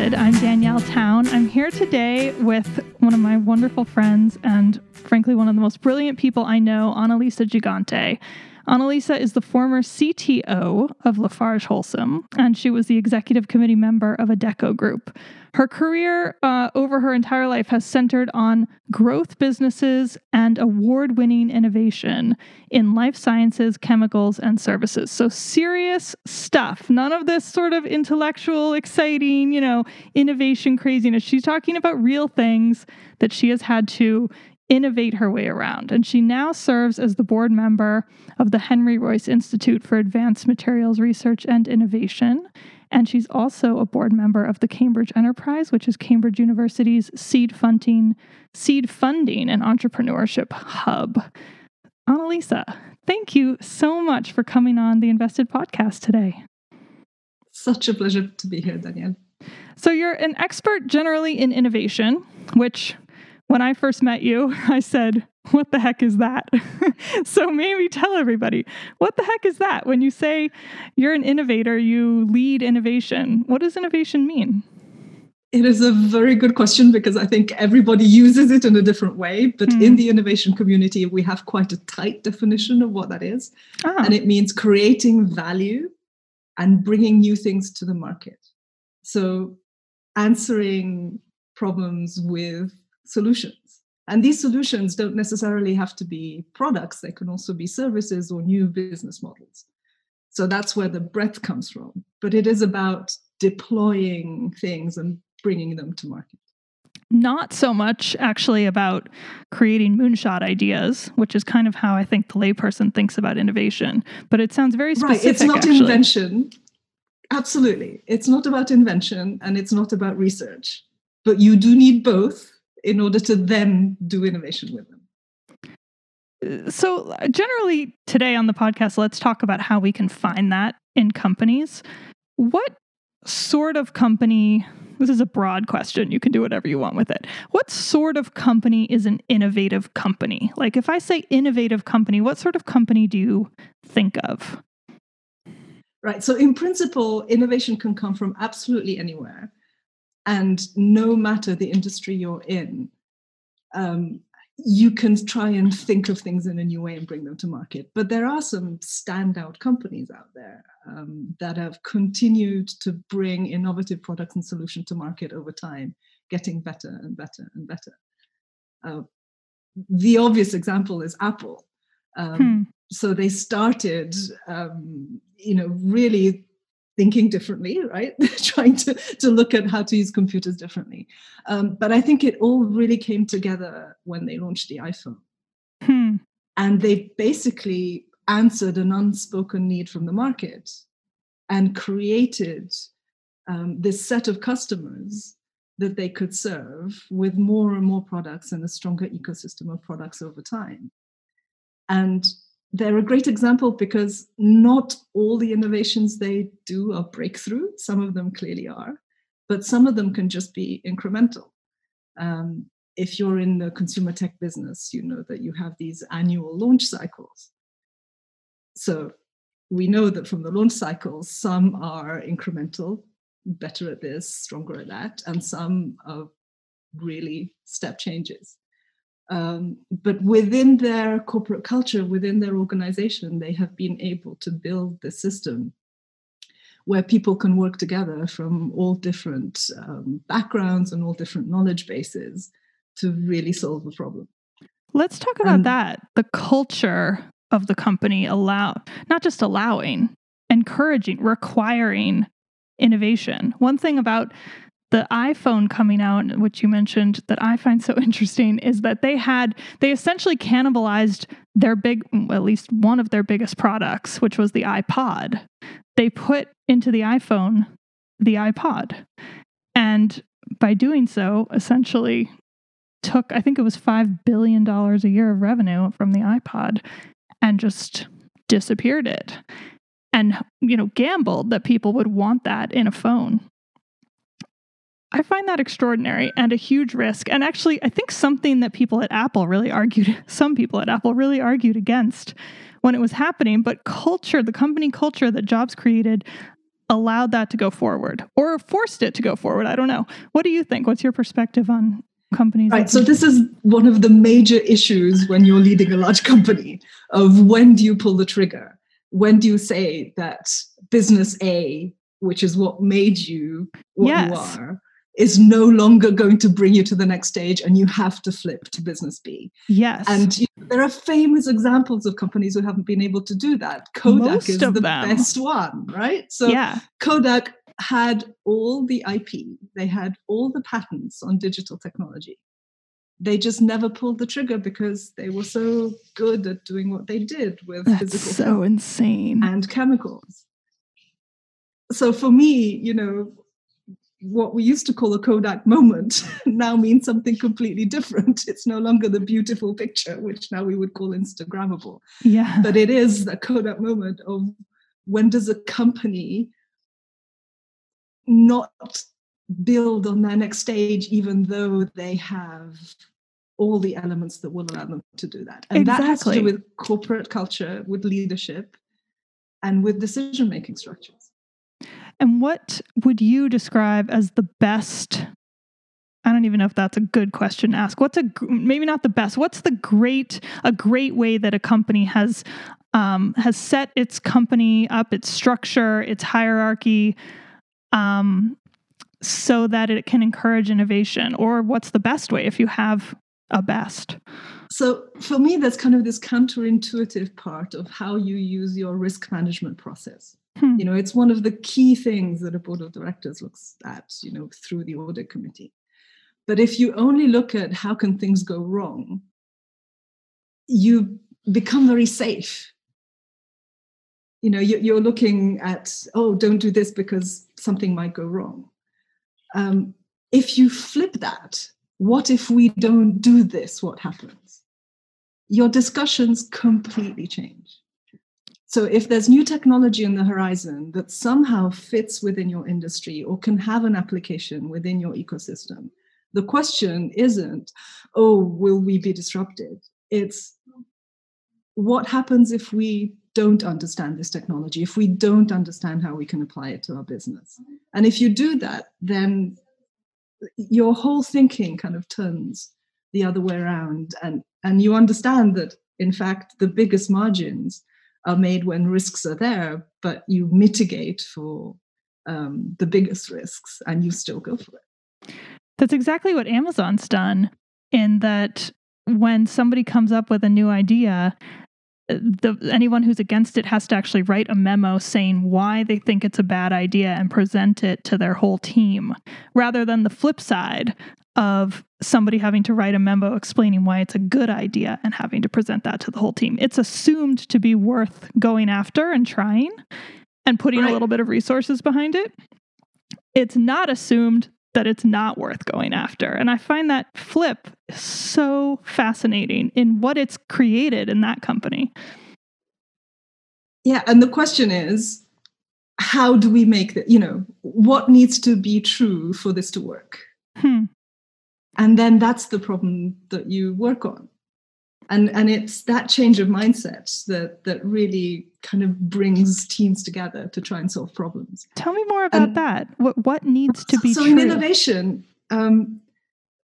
I'm Danielle Town. I'm here today with one of my wonderful friends and, frankly, one of the most brilliant people I know, Annalisa Gigante. Annalisa is the former CTO of Lafarge Holcim, and she was the executive committee member of a Adecco Group. Her career uh, over her entire life has centered on growth businesses and award winning innovation in life sciences, chemicals, and services. So, serious stuff. None of this sort of intellectual, exciting, you know, innovation craziness. She's talking about real things that she has had to innovate her way around. And she now serves as the board member of the Henry Royce Institute for Advanced Materials Research and Innovation. And she's also a board member of the Cambridge Enterprise, which is Cambridge University's seed funding, seed funding and entrepreneurship hub. Annalisa, thank you so much for coming on the Invested podcast today. Such a pleasure to be here, Danielle. So, you're an expert generally in innovation, which when I first met you, I said, What the heck is that? so maybe tell everybody, what the heck is that? When you say you're an innovator, you lead innovation, what does innovation mean? It is a very good question because I think everybody uses it in a different way. But mm. in the innovation community, we have quite a tight definition of what that is. Ah. And it means creating value and bringing new things to the market. So answering problems with solutions. And these solutions don't necessarily have to be products, they can also be services or new business models. So that's where the breadth comes from. But it is about deploying things and bringing them to market. Not so much actually about creating moonshot ideas, which is kind of how I think the layperson thinks about innovation. But it sounds very specific. Right, it's not actually. invention. Absolutely. It's not about invention and it's not about research. But you do need both in order to then do innovation with them. Uh, so, uh, generally, today on the podcast, let's talk about how we can find that in companies. What sort of company, this is a broad question, you can do whatever you want with it. What sort of company is an innovative company? Like, if I say innovative company, what sort of company do you think of? Right. So, in principle, innovation can come from absolutely anywhere. And no matter the industry you're in, um, you can try and think of things in a new way and bring them to market. But there are some standout companies out there um, that have continued to bring innovative products and solutions to market over time, getting better and better and better. Uh, the obvious example is Apple. Um, hmm. So they started, um, you know, really thinking differently, right? Trying to, to look at how to use computers differently. Um, but I think it all really came together when they launched the iPhone. Hmm. And they basically answered an unspoken need from the market and created um, this set of customers that they could serve with more and more products and a stronger ecosystem of products over time. And they're a great example because not all the innovations they do are breakthrough. Some of them clearly are, but some of them can just be incremental. Um, if you're in the consumer tech business, you know that you have these annual launch cycles. So we know that from the launch cycles, some are incremental, better at this, stronger at that, and some are really step changes. Um, but within their corporate culture, within their organization, they have been able to build the system where people can work together from all different um, backgrounds and all different knowledge bases to really solve a problem. Let's talk about that. The culture of the company allow not just allowing, encouraging, requiring innovation. One thing about the iPhone coming out, which you mentioned that I find so interesting, is that they had they essentially cannibalized their big, at least one of their biggest products, which was the iPod. They put into the iPhone the iPod, and by doing so, essentially took I think it was five billion dollars a year of revenue from the iPod, and just disappeared it. And you know, gambled that people would want that in a phone I find that extraordinary and a huge risk. And actually, I think something that people at Apple really argued, some people at Apple really argued against when it was happening. But culture, the company culture that Jobs created, allowed that to go forward or forced it to go forward. I don't know. What do you think? What's your perspective on companies? Right. So, this is one of the major issues when you're leading a large company of when do you pull the trigger? When do you say that business A, which is what made you what yes. you are, is no longer going to bring you to the next stage and you have to flip to business B. Yes. And you know, there are famous examples of companies who haven't been able to do that. Kodak Most is the them. best one, right? So yeah. Kodak had all the IP, they had all the patents on digital technology. They just never pulled the trigger because they were so good at doing what they did with That's physical so insane and chemicals. So for me, you know, what we used to call a Kodak moment now means something completely different. It's no longer the beautiful picture, which now we would call Instagrammable. Yeah. But it is the Kodak moment of when does a company not build on their next stage, even though they have all the elements that will allow them to do that. And exactly. that has to do with corporate culture, with leadership, and with decision making structures. And what would you describe as the best? I don't even know if that's a good question to ask. What's a maybe not the best? What's the great a great way that a company has um, has set its company up, its structure, its hierarchy, um, so that it can encourage innovation? Or what's the best way if you have a best? So for me, that's kind of this counterintuitive part of how you use your risk management process. Hmm. You know, it's one of the key things that a board of directors looks at, you know, through the audit committee. But if you only look at how can things go wrong, you become very safe. You know, you're looking at, oh, don't do this because something might go wrong. Um, if you flip that, what if we don't do this? What happens? Your discussions completely change so if there's new technology on the horizon that somehow fits within your industry or can have an application within your ecosystem, the question isn't, oh, will we be disrupted? It's what happens if we don't understand this technology, if we don't understand how we can apply it to our business? And if you do that, then your whole thinking kind of turns the other way around and and you understand that in fact the biggest margins are made when risks are there, but you mitigate for um, the biggest risks and you still go for it. That's exactly what Amazon's done, in that when somebody comes up with a new idea, uh, the, anyone who's against it has to actually write a memo saying why they think it's a bad idea and present it to their whole team, rather than the flip side of somebody having to write a memo explaining why it's a good idea and having to present that to the whole team. It's assumed to be worth going after and trying and putting right. a little bit of resources behind it. It's not assumed that it's not worth going after. And I find that flip so fascinating in what it's created in that company. Yeah, and the question is how do we make that, you know, what needs to be true for this to work? Hmm and then that's the problem that you work on. And and it's that change of mindset that that really kind of brings teams together to try and solve problems. Tell me more about and, that. What what needs to be so true? in innovation um,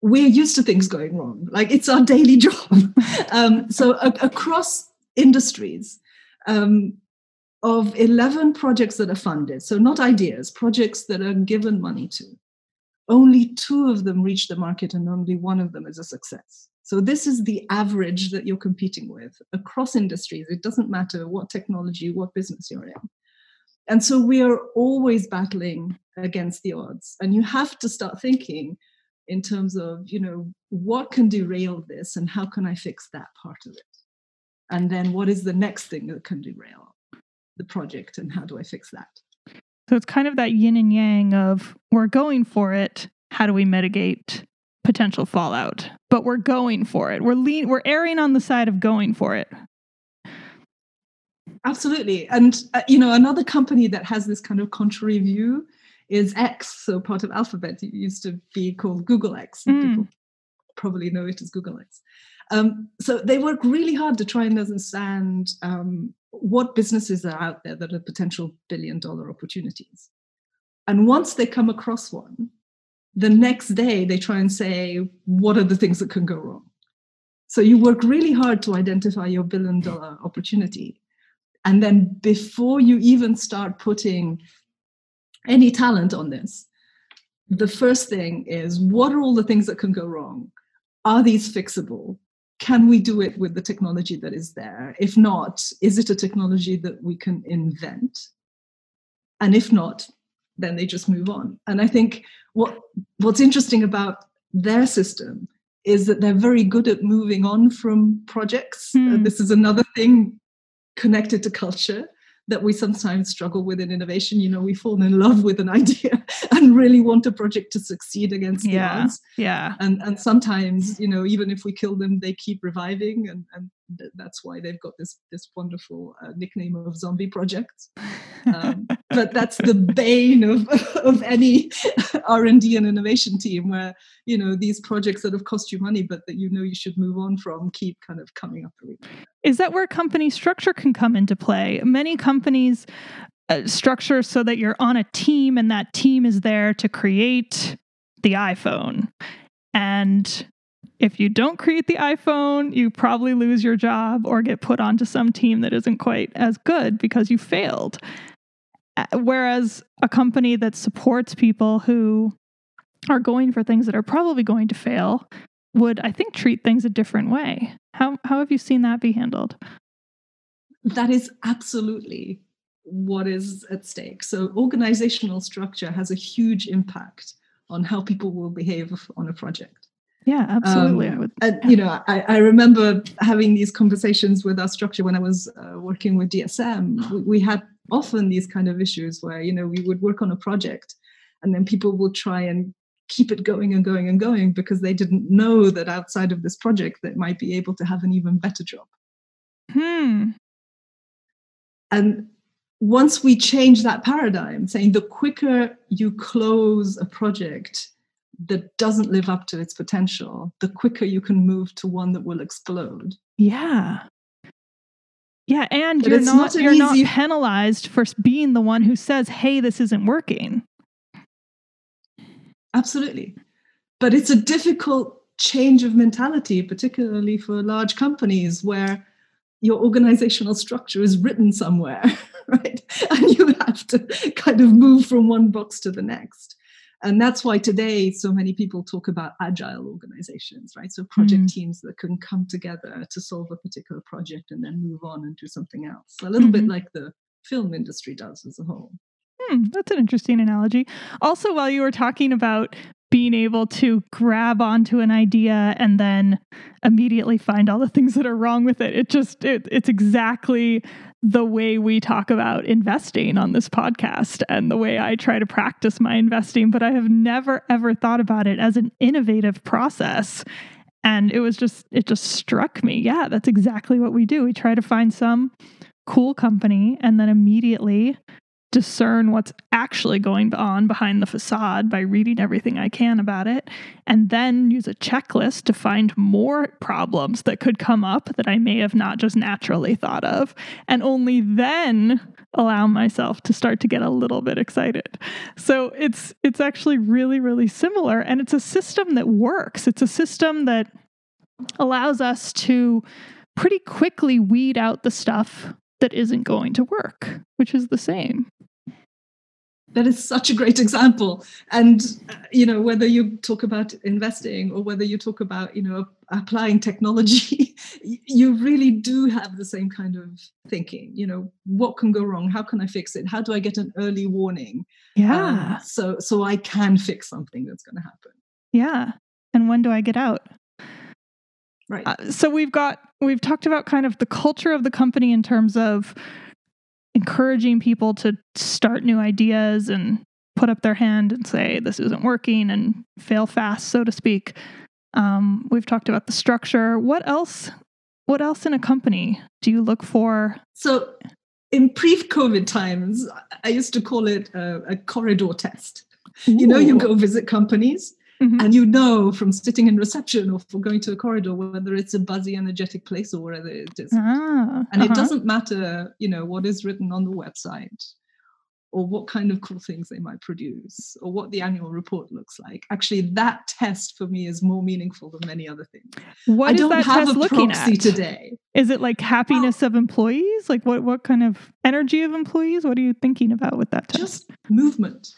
we're used to things going wrong. Like it's our daily job. Um, so a, across industries um, of 11 projects that are funded so not ideas projects that are given money to only two of them reach the market and only one of them is a success. So, this is the average that you're competing with across industries. It doesn't matter what technology, what business you're in. And so we are always battling against the odds. And you have to start thinking in terms of, you know, what can derail this and how can I fix that part of it? And then what is the next thing that can derail the project and how do I fix that? So it's kind of that yin and yang of we're going for it. How do we mitigate potential fallout? But we're going for it. We're lean we're erring on the side of going for it. Absolutely. And uh, you know, another company that has this kind of contrary view is X, so part of Alphabet. It used to be called Google X. Mm. People probably know it as Google X. Um, so they work really hard to try and understand um, what businesses are out there that are potential billion dollar opportunities. And once they come across one, the next day they try and say, what are the things that can go wrong? So you work really hard to identify your billion dollar opportunity. And then before you even start putting any talent on this, the first thing is what are all the things that can go wrong? Are these fixable? Can we do it with the technology that is there? If not, is it a technology that we can invent? And if not, then they just move on. And I think what what's interesting about their system is that they're very good at moving on from projects. Mm. Uh, this is another thing connected to culture that we sometimes struggle with in innovation. You know, we fall in love with an idea and really want a project to succeed against yeah, the odds. Yeah. And and sometimes, you know, even if we kill them, they keep reviving, and and th- that's why they've got this this wonderful uh, nickname of zombie projects. Um, but that's the bane of of any R and D and innovation team, where you know these projects that have cost you money, but that you know you should move on from, keep kind of coming up. Is that where company structure can come into play? Many companies uh, structure so that you're on a team, and that team is there to create the iPhone, and if you don't create the iPhone, you probably lose your job or get put onto some team that isn't quite as good because you failed. Whereas a company that supports people who are going for things that are probably going to fail would, I think, treat things a different way. How, how have you seen that be handled? That is absolutely what is at stake. So, organizational structure has a huge impact on how people will behave on a project. Yeah, absolutely. Um, would, and, you know, I, I, remember having these conversations with our structure when I was uh, working with DSM. We, we, had often these kind of issues where, you know, we would work on a project and then people will try and keep it going and going and going because they didn't know that outside of this project they might be able to have an even better job. Hmm. And once we change that paradigm, saying the quicker you close a project, that doesn't live up to its potential, the quicker you can move to one that will explode. Yeah. Yeah, and but you're not, not you're easy... not penalized for being the one who says, "Hey, this isn't working." Absolutely. But it's a difficult change of mentality, particularly for large companies where your organizational structure is written somewhere, right? And you have to kind of move from one box to the next and that's why today so many people talk about agile organizations right so project mm. teams that can come together to solve a particular project and then move on and do something else a little mm-hmm. bit like the film industry does as a whole hmm, that's an interesting analogy also while you were talking about being able to grab onto an idea and then immediately find all the things that are wrong with it. It just it, it's exactly the way we talk about investing on this podcast and the way I try to practice my investing, but I have never ever thought about it as an innovative process. And it was just it just struck me. Yeah, that's exactly what we do. We try to find some cool company and then immediately discern what's actually going on behind the facade by reading everything I can about it, and then use a checklist to find more problems that could come up that I may have not just naturally thought of, and only then allow myself to start to get a little bit excited. So it's it's actually really really similar and it's a system that works. It's a system that allows us to pretty quickly weed out the stuff that isn't going to work, which is the same. That is such a great example. And uh, you know whether you talk about investing or whether you talk about you know applying technology you really do have the same kind of thinking. You know what can go wrong? How can i fix it? How do i get an early warning? Yeah. um, so so i can fix something that's going to happen. Yeah. And when do i get out? Right. Uh, so we've got we've talked about kind of the culture of the company in terms of encouraging people to start new ideas and put up their hand and say this isn't working and fail fast so to speak. Um, we've talked about the structure. What else what else in a company do you look for? So in pre-covid times i used to call it a, a corridor test. Ooh. you know you go visit companies Mm-hmm. And you know from sitting in reception or from going to a corridor whether it's a buzzy, energetic place or whether it is. Ah, and uh-huh. it doesn't matter, you know, what is written on the website or what kind of cool things they might produce or what the annual report looks like. Actually, that test for me is more meaningful than many other things. What I is don't that have test looking at? today. Is it like happiness well, of employees? Like what what kind of energy of employees? What are you thinking about with that test? Just movement.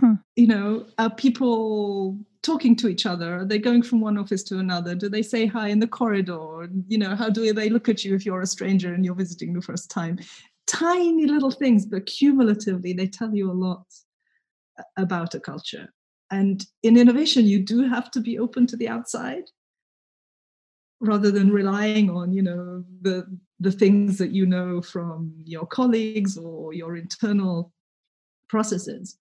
Huh. You know, are people talking to each other? Are they going from one office to another? Do they say hi in the corridor? You know, how do they look at you if you're a stranger and you're visiting the first time? Tiny little things, but cumulatively, they tell you a lot about a culture. And in innovation, you do have to be open to the outside rather than relying on, you know, the the things that you know from your colleagues or your internal processes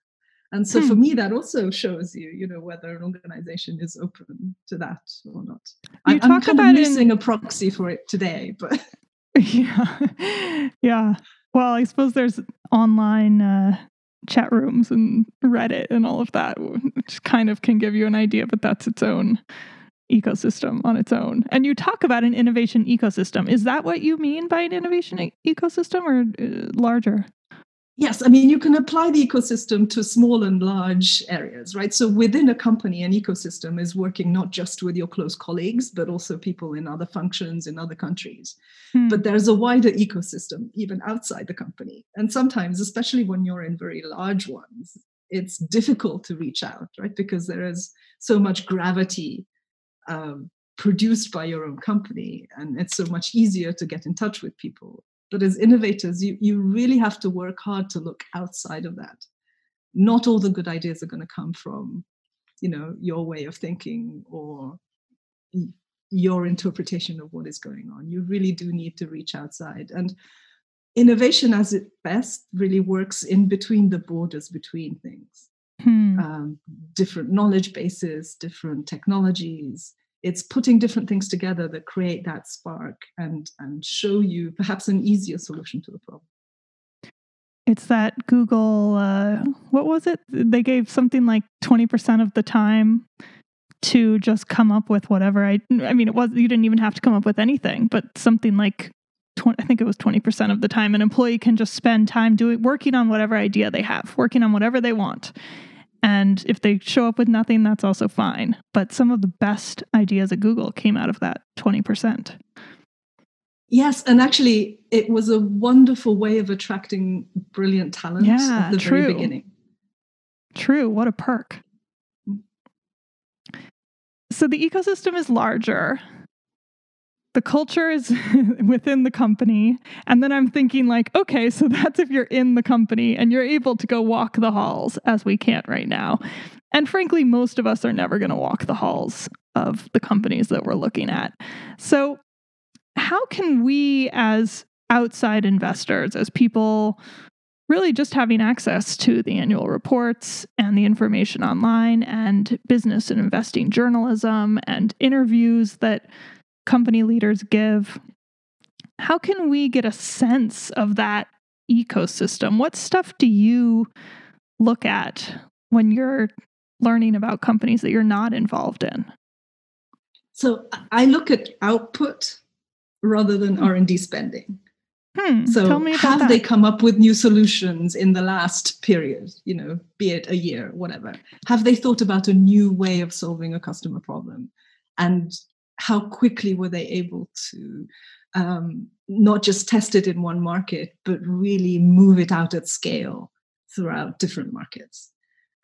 and so hmm. for me that also shows you you know whether an organization is open to that or not. You I, am kind of missing in... a proxy for it today but yeah. Yeah. Well i suppose there's online uh, chat rooms and reddit and all of that which kind of can give you an idea but that's its own ecosystem on its own. And you talk about an innovation ecosystem. Is that what you mean by an innovation e- ecosystem or uh, larger Yes, I mean, you can apply the ecosystem to small and large areas, right? So within a company, an ecosystem is working not just with your close colleagues, but also people in other functions in other countries. Hmm. But there's a wider ecosystem even outside the company. And sometimes, especially when you're in very large ones, it's difficult to reach out, right? Because there is so much gravity um, produced by your own company, and it's so much easier to get in touch with people but as innovators, you, you really have to work hard to look outside of that. Not all the good ideas are going to come from, you know, your way of thinking or your interpretation of what is going on. You really do need to reach outside. And innovation, as it best, really works in between the borders between things. Hmm. Um, different knowledge bases, different technologies, it's putting different things together that create that spark and and show you perhaps an easier solution to the problem. It's that google uh, what was it? They gave something like 20% of the time to just come up with whatever i i mean it was you didn't even have to come up with anything but something like 20, i think it was 20% of the time an employee can just spend time doing working on whatever idea they have working on whatever they want and if they show up with nothing, that's also fine. But some of the best ideas at Google came out of that 20%. Yes, and actually, it was a wonderful way of attracting brilliant talent yeah, at the true. very beginning. True. What a perk. Mm. So the ecosystem is larger the culture is within the company. And then I'm thinking, like, okay, so that's if you're in the company and you're able to go walk the halls as we can't right now. And frankly, most of us are never going to walk the halls of the companies that we're looking at. So, how can we, as outside investors, as people really just having access to the annual reports and the information online and business and investing journalism and interviews that company leaders give. How can we get a sense of that ecosystem? What stuff do you look at when you're learning about companies that you're not involved in? So I look at output rather than hmm. R&D spending. Hmm, so have that. they come up with new solutions in the last period, you know, be it a year, whatever? Have they thought about a new way of solving a customer problem? And how quickly were they able to um, not just test it in one market, but really move it out at scale throughout different markets.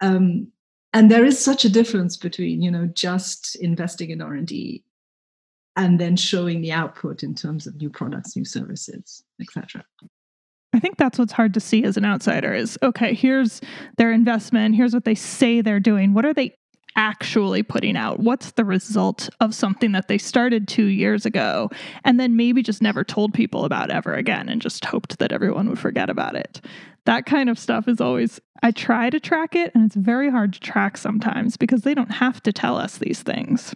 Um, and there is such a difference between you know just investing in r&d and then showing the output in terms of new products new services etc I think that's what's hard to see as an outsider is okay, here's their investment, here's what they say they're doing. What are they actually putting out? What's the result of something that they started two years ago and then maybe just never told people about ever again and just hoped that everyone would forget about it? That kind of stuff is always, I try to track it and it's very hard to track sometimes because they don't have to tell us these things.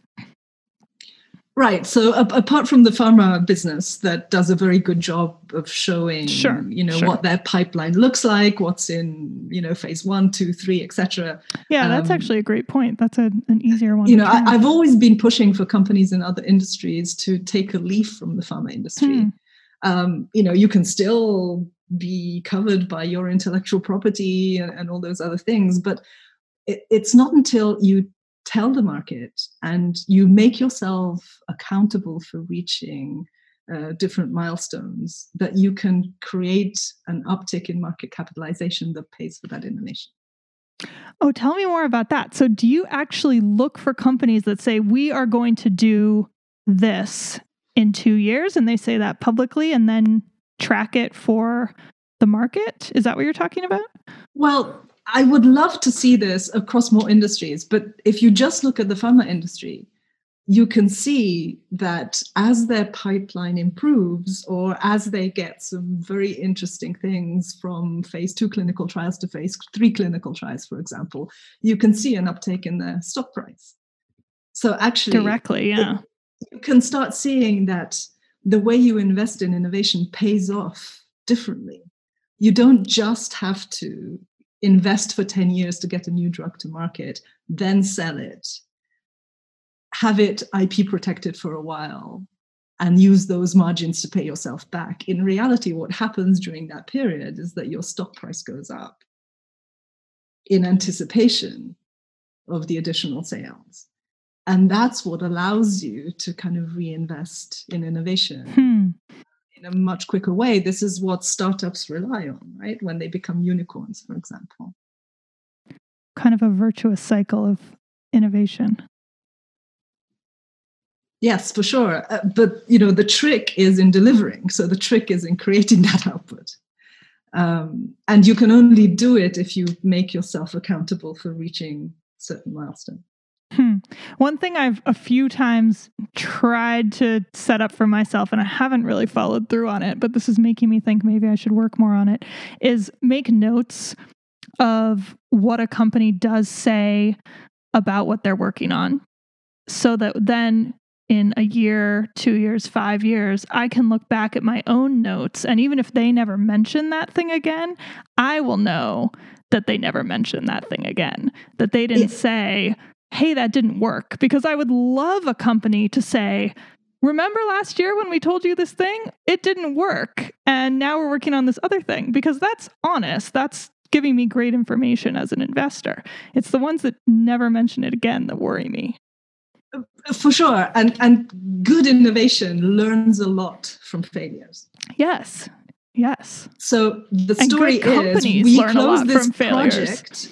Right. So apart from the pharma business that does a very good job of showing, sure, you know, sure. what their pipeline looks like, what's in, you know, phase one, two, three, etc. Yeah, that's um, actually a great point. That's a, an easier one. You know, I, have always been pushing for companies in other industries to take a leaf from the pharma industry. Hmm. Um, you know, you can still be covered by your intellectual property and, and all those other things, but it, it's not until you tell the market and you make yourself accountable for reaching uh, different milestones that you can create an uptick in market capitalization that pays for that innovation. Oh, tell me more about that. So, do you actually look for companies that say, we are going to do this in two years, and they say that publicly, and then track it for the market? Is that what you're talking about? Well, I would love to see this across more industries, but if you just look at the pharma industry, you can see that as their pipeline improves or as they get some very interesting things from phase two clinical trials to phase three clinical trials, for example, you can see an uptake in their stock price. So actually, directly, yeah. It, you can start seeing that the way you invest in innovation pays off differently. You don't just have to invest for 10 years to get a new drug to market, then sell it, have it IP protected for a while, and use those margins to pay yourself back. In reality, what happens during that period is that your stock price goes up in anticipation of the additional sales. And that's what allows you to kind of reinvest in innovation. Hmm in a much quicker way. This is what startups rely on, right? When they become unicorns, for example. Kind of a virtuous cycle of innovation. Yes, for sure. Uh, but you know, the trick is in delivering. So the trick is in creating that output. Um, and you can only do it if you make yourself accountable for reaching certain milestones. One thing I've a few times tried to set up for myself, and I haven't really followed through on it, but this is making me think maybe I should work more on it, is make notes of what a company does say about what they're working on. So that then in a year, two years, five years, I can look back at my own notes. And even if they never mention that thing again, I will know that they never mentioned that thing again, that they didn't say, hey, that didn't work. Because I would love a company to say, remember last year when we told you this thing? It didn't work. And now we're working on this other thing because that's honest. That's giving me great information as an investor. It's the ones that never mention it again that worry me. Uh, for sure. And and good innovation learns a lot from failures. Yes. Yes. So the story is we close this project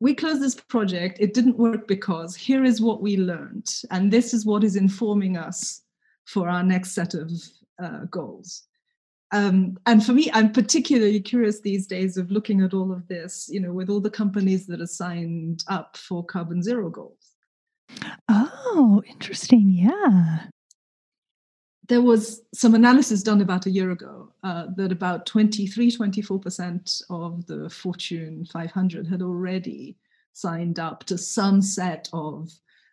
we closed this project. It didn't work because here is what we learned, and this is what is informing us for our next set of uh, goals. Um, and for me, I'm particularly curious these days of looking at all of this, you know, with all the companies that are signed up for carbon zero goals. Oh, interesting. Yeah. There was some analysis done about a year ago uh, that about 23, 24% of the Fortune 500 had already signed up to some set of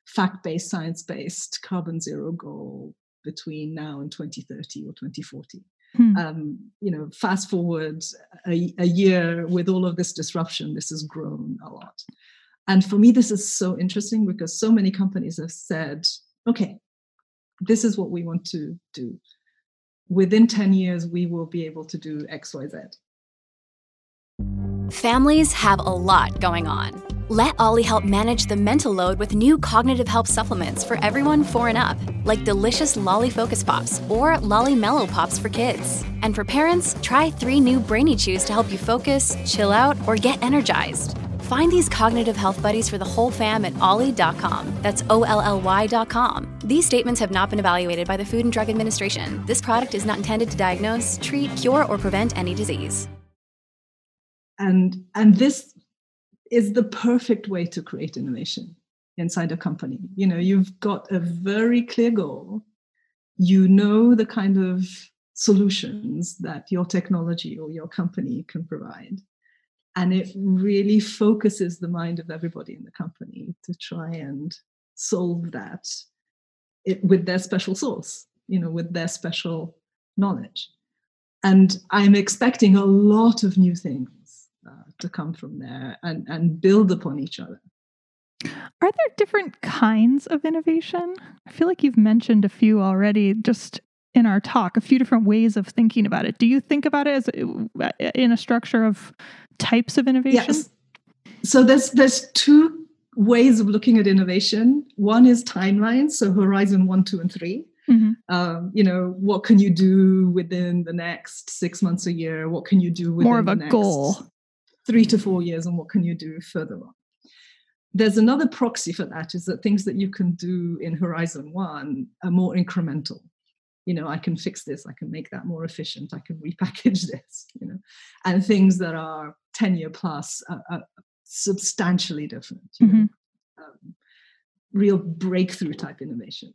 fact based, science based carbon zero goal between now and 2030 or 2040. Hmm. Um, you know, fast forward a, a year with all of this disruption, this has grown a lot. And for me, this is so interesting because so many companies have said, okay, this is what we want to do within 10 years, we will be able to do XYZ. Families have a lot going on. Let OLLY help manage the mental load with new cognitive help supplements for everyone four and up, like delicious Lolly Focus Pops or Lolly Mellow Pops for kids. And for parents, try three new Brainy Chews to help you focus, chill out, or get energized. Find these cognitive health buddies for the whole fam at olly.com. That's O L L Y.com. These statements have not been evaluated by the Food and Drug Administration. This product is not intended to diagnose, treat, cure, or prevent any disease. And, and this is the perfect way to create innovation inside a company. You know, you've got a very clear goal. You know the kind of solutions that your technology or your company can provide. And it really focuses the mind of everybody in the company to try and solve that it, with their special source, you know, with their special knowledge. And I'm expecting a lot of new things uh, to come from there and, and build upon each other. Are there different kinds of innovation? I feel like you've mentioned a few already just in our talk, a few different ways of thinking about it. Do you think about it as uh, in a structure of types of innovation? Yes. So there's there's two ways of looking at innovation. One is timelines, so horizon one, two, and 3 mm-hmm. um, you know, what can you do within the next six months, a year? What can you do within more of a next, goal? three to four years and what can you do further on there's another proxy for that is that things that you can do in horizon one are more incremental you know i can fix this i can make that more efficient i can repackage this you know and things that are 10 year plus are, are substantially different mm-hmm. know, um, real breakthrough type innovations.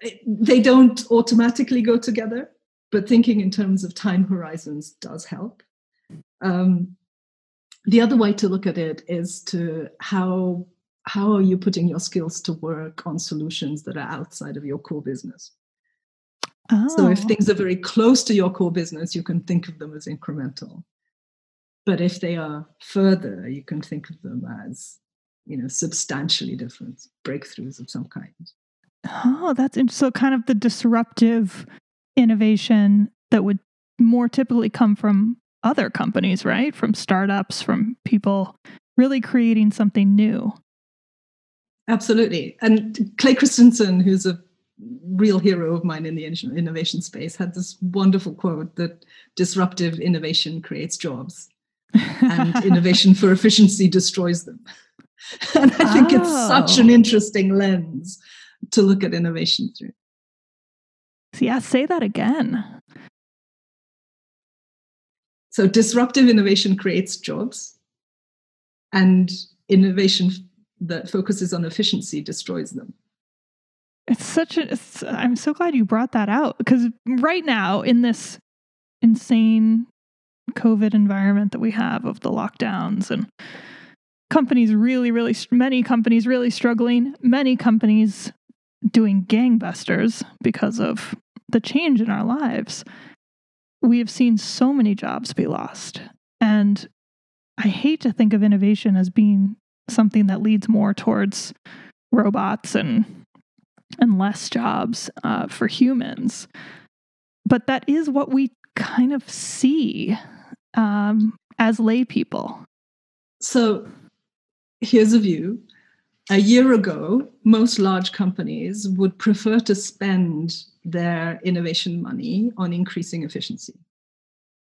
It, they don't automatically go together but thinking in terms of time horizons does help. Um, the other way to look at it is to how how are you putting your skills to work on solutions that are outside of your core business oh. so if oh. things are very close to your core business you can think of them as incremental but if they are further you can think of them as you know substantially different breakthroughs of some kind oh that's so kind of the disruptive innovation that would more typically come from other companies, right? From startups, from people really creating something new. Absolutely. And Clay Christensen, who's a real hero of mine in the innovation space, had this wonderful quote that disruptive innovation creates jobs and innovation for efficiency destroys them. And I think oh. it's such an oh. interesting lens to look at innovation through. Yeah, say that again. So disruptive innovation creates jobs, and innovation that focuses on efficiency destroys them. It's such a. I'm so glad you brought that out because right now in this insane COVID environment that we have of the lockdowns and companies really, really, many companies really struggling, many companies doing gangbusters because of the change in our lives we have seen so many jobs be lost. And I hate to think of innovation as being something that leads more towards robots and and less jobs uh, for humans. But that is what we kind of see um, as lay people. So here's a view. A year ago, most large companies would prefer to spend their innovation money on increasing efficiency.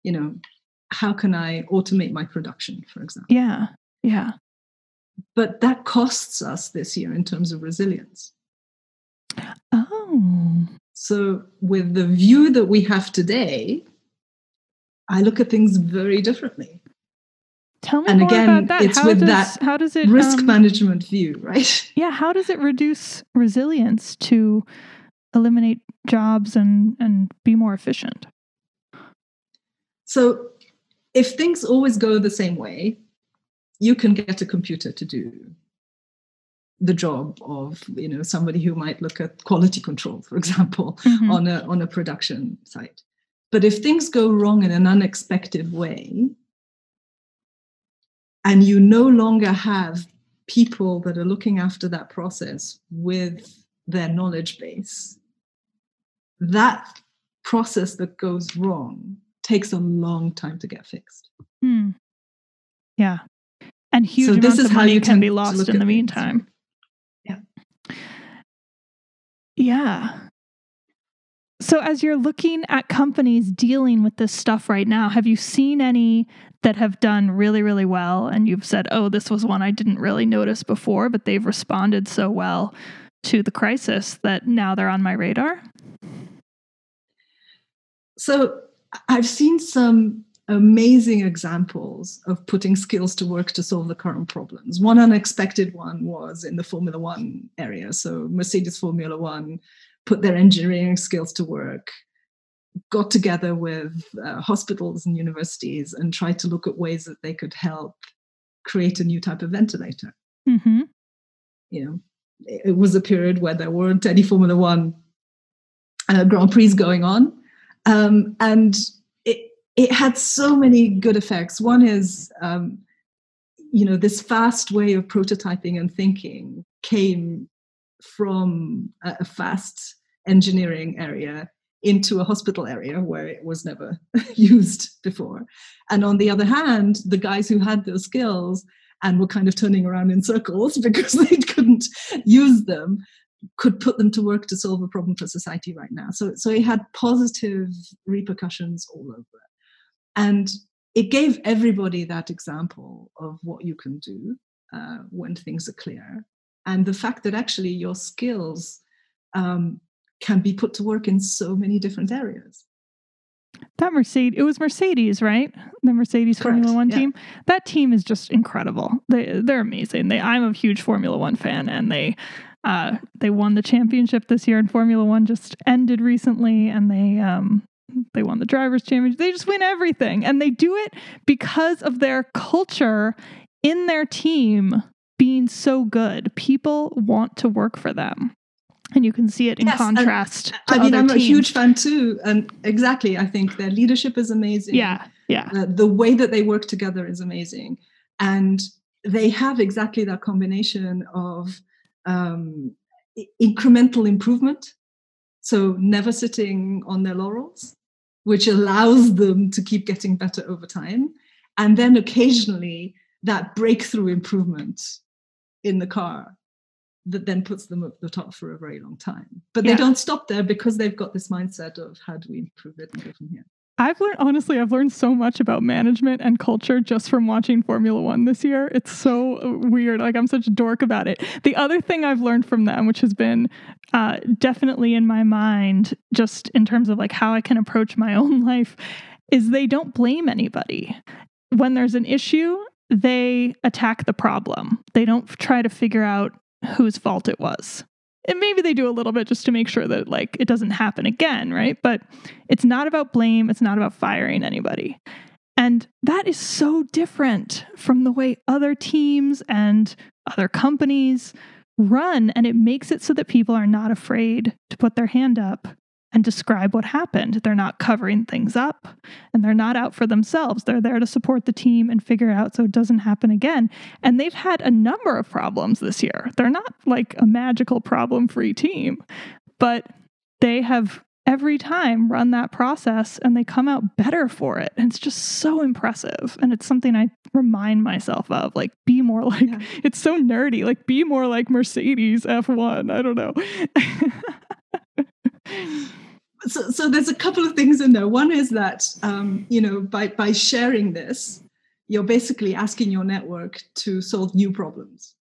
You know, how can I automate my production, for example? Yeah, yeah. But that costs us this year in terms of resilience. Oh. So, with the view that we have today, I look at things very differently. Tell me and more again, about that. It's how with does, that how does it risk um, management view, right? Yeah, how does it reduce resilience to eliminate jobs and and be more efficient? So if things always go the same way, you can get a computer to do the job of you know somebody who might look at quality control for example mm-hmm. on a on a production site but if things go wrong in an unexpected way and you no longer have people that are looking after that process with their knowledge base that process that goes wrong takes a long time to get fixed. Hmm. Yeah. And huge So this is how money you can be lost in the meantime. Yeah. Yeah. So, as you're looking at companies dealing with this stuff right now, have you seen any that have done really, really well? And you've said, oh, this was one I didn't really notice before, but they've responded so well to the crisis that now they're on my radar? So I've seen some amazing examples of putting skills to work to solve the current problems. One unexpected one was in the Formula One area. So Mercedes Formula One put their engineering skills to work, got together with uh, hospitals and universities, and tried to look at ways that they could help create a new type of ventilator. Mm-hmm. You know, it it was a period where there weren't any Formula One uh, Grand Prix going on, um, and it had so many good effects. One is, um, you know, this fast way of prototyping and thinking came from a, a fast engineering area into a hospital area where it was never used before. And on the other hand, the guys who had those skills and were kind of turning around in circles because they couldn't use them could put them to work to solve a problem for society right now. So, so it had positive repercussions all over. And it gave everybody that example of what you can do uh, when things are clear. And the fact that actually your skills um, can be put to work in so many different areas. That Mercedes, it was Mercedes, right? The Mercedes Correct, Formula One yeah. team. That team is just incredible. They they're amazing. They I'm a huge Formula One fan, and they uh, they won the championship this year. And Formula One just ended recently, and they um they won the drivers' championship. They just win everything, and they do it because of their culture in their team being so good. People want to work for them. And you can see it in Yes, contrast I mean, I'm a huge fan too. And exactly, I think their leadership is amazing. yeah, yeah. Uh, the way that they work together is amazing. And they have exactly that combination of um, incremental improvement. So never sitting on their laurels, which allows them to keep getting better over time. And then occasionally that breakthrough improvement in the car that then puts them at the top for a very long time. But they don't stop there because they've got this mindset of how do we improve it and go from here. I've learned honestly, I've learned so much about management and culture just from watching Formula One this year. It's so weird. Like I'm such a dork about it. The other thing I've learned from them, which has been uh, definitely in my mind, just in terms of like how I can approach my own life, is they don't blame anybody. When there's an issue, they attack the problem. They don't try to figure out whose fault it was. And maybe they do a little bit just to make sure that like it doesn't happen again, right? But it's not about blame, it's not about firing anybody. And that is so different from the way other teams and other companies run. And it makes it so that people are not afraid to put their hand up and describe what happened. They're not covering things up and they're not out for themselves. They're there to support the team and figure it out so it doesn't happen again. And they've had a number of problems this year. They're not like a magical problem free team, but they have every time run that process and they come out better for it. And it's just so impressive. And it's something I remind myself of like, be more like, Yeah. it's so nerdy, like, be more like Mercedes F1. I don't know. so, so there's a couple of things in there. One is that um, you know by by sharing this, you're basically asking your network to solve new problems.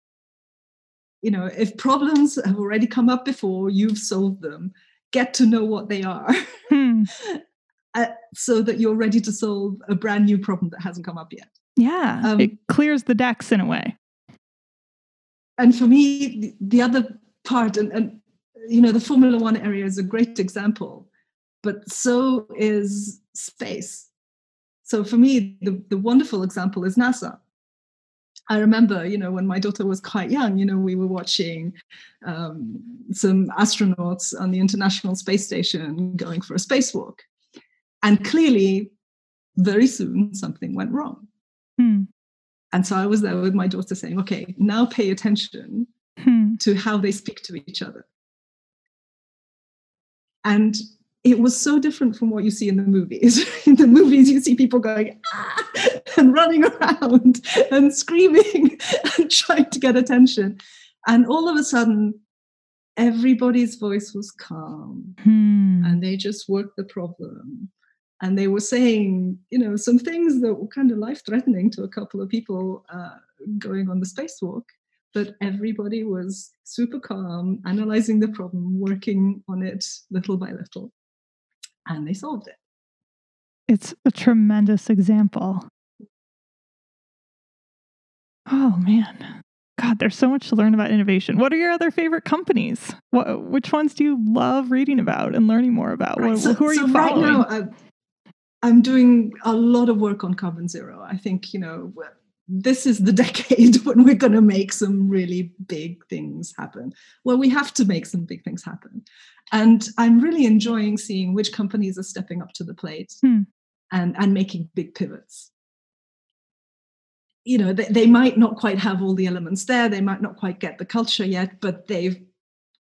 You know, if problems have already come up before, you've solved them. Get to know what they are, Hmm. uh, so that you're ready to solve a brand new problem that hasn't come up yet. Yeah. Um, it clears the decks in a way. and for me the, the other part and, and you know the formula one area is a great example but so is space so for me the, the wonderful example is nasa i remember you know when my daughter was quite young you know we were watching um, some astronauts on the international space station going for a spacewalk and clearly very soon something went wrong Hmm. and so i was there with my daughter saying okay now pay attention Hmm. to how they speak to each other. And it was so different from what you see in the movies. in the movies, you see people going, ah, and running around and screaming and trying to get attention. And all of a sudden, everybody's voice was calm Hmm. and they just worked the problem. And they were saying, you know, some things that were kind of life threatening to a couple of people uh, going on the spacewalk. But everybody was super calm, analyzing the problem, working on it little by little. And they solved it. It's a tremendous example. Oh man. God, there's so much to learn about innovation. What are your other favorite companies? What, which ones do you love reading about and learning more about? Right, What- so- who are so you right following? now, I- I'm doing a lot of work on carbon zero. I think, you know, this is the decade when we're going to make some really big things happen. Well, we have to make some big things happen. And I'm really enjoying seeing which companies are stepping up to the plate Hmm. and, and making big pivots. You know, they, they might not quite have all the elements there, they might not quite get the culture yet, but they've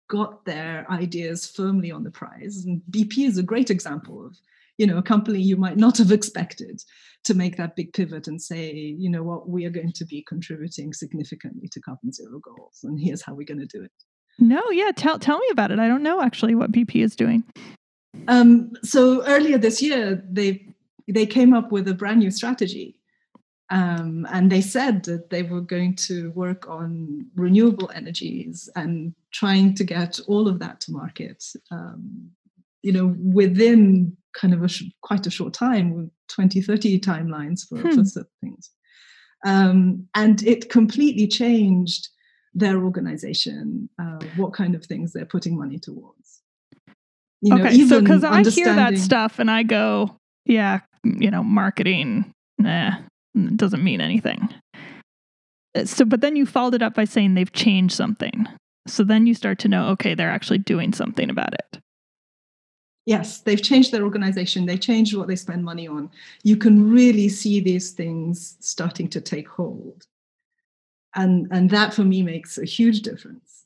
got their ideas firmly on the prize. And BP is a great example of, you know, a company you might not have expected to make that big pivot and say, you know what, we are going to be contributing significantly to carbon zero goals, and here's how we're going to do it. No, yeah, tell tell me about it. I don't know actually what BP is doing. Um, so earlier this year, they they came up with a brand new strategy, um, and they said that they were going to work on renewable energies and trying to get all of that to market. Um, you know, within kind of a sh- quite a short time, with 2030 timelines for, Hmm. for certain things, um, and it completely changed their organization, uh, what kind of things they're putting money towards. You know, okay, so because I hear that stuff and I go, yeah, you know, marketing, nah, doesn't mean anything. Uh, So, but then you followed it up by saying they've changed something. So then you start to know, okay, they're actually doing something about it. Yes, they've changed their organization. They changed what they spend money on. You can really see these things starting to take hold, and and that for me makes a huge difference.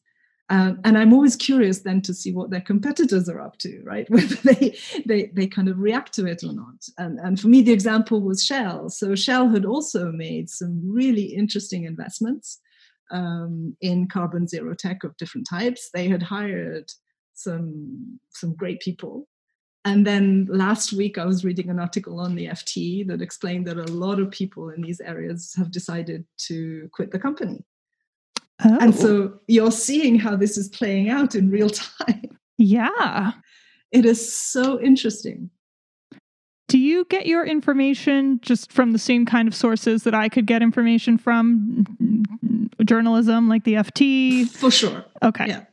Um, and I'm always curious then to see what their competitors are up to, right? Whether they they they kind of react to it or not. And and for me, the example was Shell. So Shell had also made some really interesting investments um, in carbon zero tech of different types. They had hired some some great people. And then last week, I was reading an article on the FT that explained that a lot of people in these areas have decided to quit the company. Oh, And so oh. you're seeing how this is playing out in real time. yeah. It is so interesting. Do you get your information just from the same kind of sources that I could get information from? Journalism, like the FT? For sure. Okay. Yeah.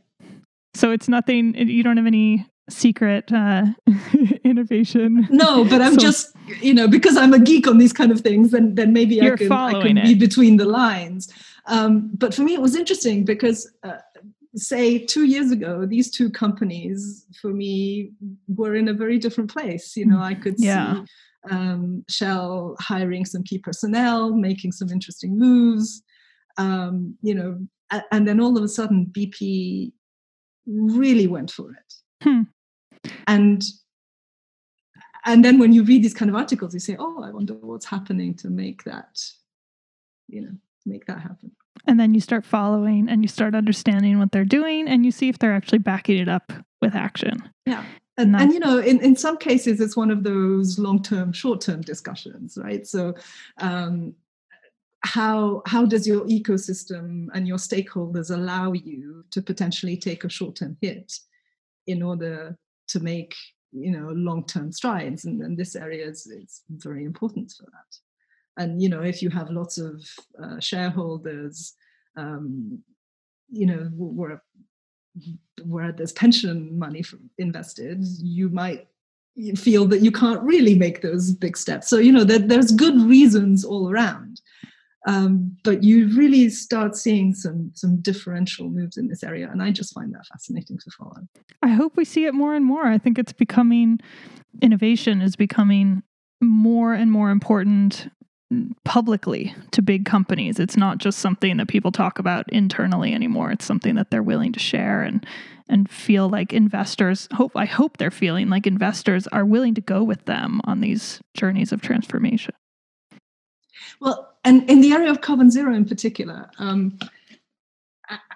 So it's nothing, you don't have any secret uh, innovation. No, but I'm So- just, you know, because I'm a geek on these kind of things, then then maybe I can, I can read between the lines. Um, but for me, it was interesting because, uh, say, two years ago, these two companies for me were in a very different place. You know, I could Yeah. see um, Shell hiring some key personnel, making some interesting moves. Um, you know, and then all of a sudden, BP really went for it. Hmm. And and then when you read these kind of articles, you say, "Oh, I wonder what's happening to make that, you know, make that happen." And then you start following and you start understanding what they're doing and you see if they're actually backing it up with action. Yeah. And, and you know, in, in some cases, it's one of those long-term, short-term discussions, right? So, um, how how does your ecosystem and your stakeholders allow you to potentially take a short-term hit in order to make you know long-term strides? And, and this area is, very important for that. And you know, if you have lots of uh, shareholders, um, you know, where where there's pension money invested, you might feel that you can't really make those big steps. So you know that there's good reasons all around, um, but you really start seeing some some differential moves in this area, and I just find that fascinating to follow. I hope we see it more and more. I think it's becoming, innovation is becoming more and more important publicly to big companies. It's not just something that people talk about internally anymore. It's something that they're willing to share and and feel like investors hope I hope they're feeling like investors are willing to go with them on these journeys of transformation. Well, and in the area of carbon zero in particular, um,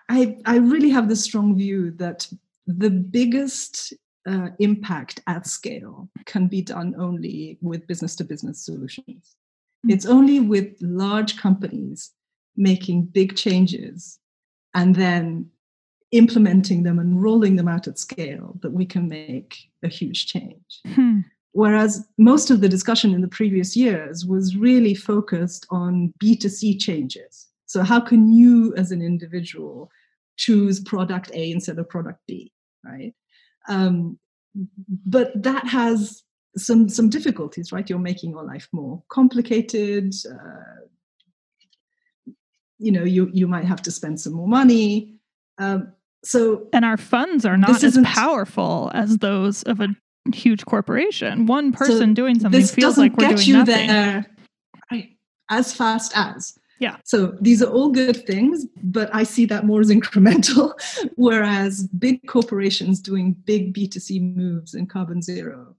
I, I really have the strong view that the biggest uh, impact at scale can be done only with business to business solutions. Mm-hmm. It's only with large companies making big changes and then implementing them and rolling them out at scale that we can make a huge change. Hmm. Whereas most of the discussion in the previous years was really focused on B2C changes. So, how can you as an individual choose product A instead of product B, right? Um, but that has some some difficulties, right? You're making your life more complicated. Uh, you know, you you might have to spend some more money. Um, so, and our funds are not as powerful as those of a huge corporation. One person so doing something feels like we're doing nothing. There, right, as fast as yeah. So these are all good things, but I see that more as incremental. Whereas big corporations doing big B2C moves in carbon zero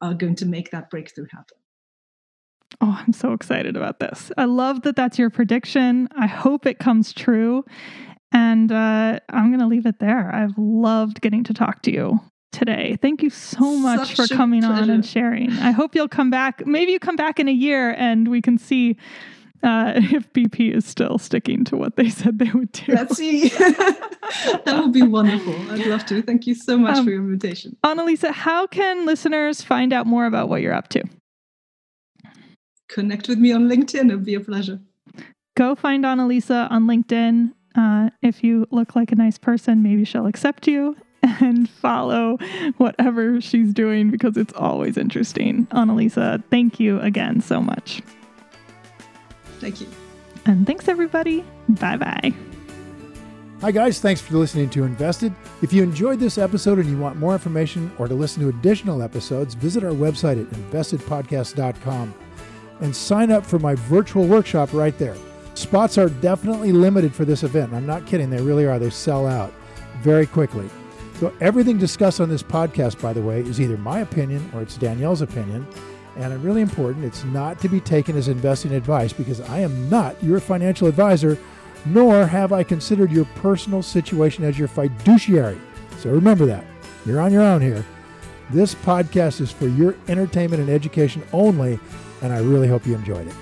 are going to make that breakthrough happen. Oh, I'm so excited about this. I love that that's your prediction. I hope it comes true. And uh, I'm going to leave it there. I've loved getting to talk to you today. Thank you so much Such for coming on and sharing. I hope you'll come back. Maybe you come back in a year and we can see uh, if BP is still sticking to what they said they would do. Let's see. that would be wonderful. I'd love to. Thank you so much um, for your invitation. Annalisa, how can listeners find out more about what you're up to? Connect with me on LinkedIn. It would be a pleasure. Go find Annalisa on LinkedIn. Uh, if you look like a nice person, maybe she'll accept you and follow whatever she's doing because it's always interesting. Annalisa, thank you again so much. Thank you. And thanks, everybody. Bye bye. Hi, guys. Thanks for listening to Invested. If you enjoyed this episode and you want more information or to listen to additional episodes, visit our website at investedpodcast.com and sign up for my virtual workshop right there. Spots are definitely limited for this event. I'm not kidding, they really are. They sell out very quickly. So, everything discussed on this podcast, by the way, is either my opinion or it's Danielle's opinion. And really important, it's not to be taken as investing advice because I am not your financial advisor, nor have I considered your personal situation as your fiduciary. So remember that. You're on your own here. This podcast is for your entertainment and education only, and I really hope you enjoyed it.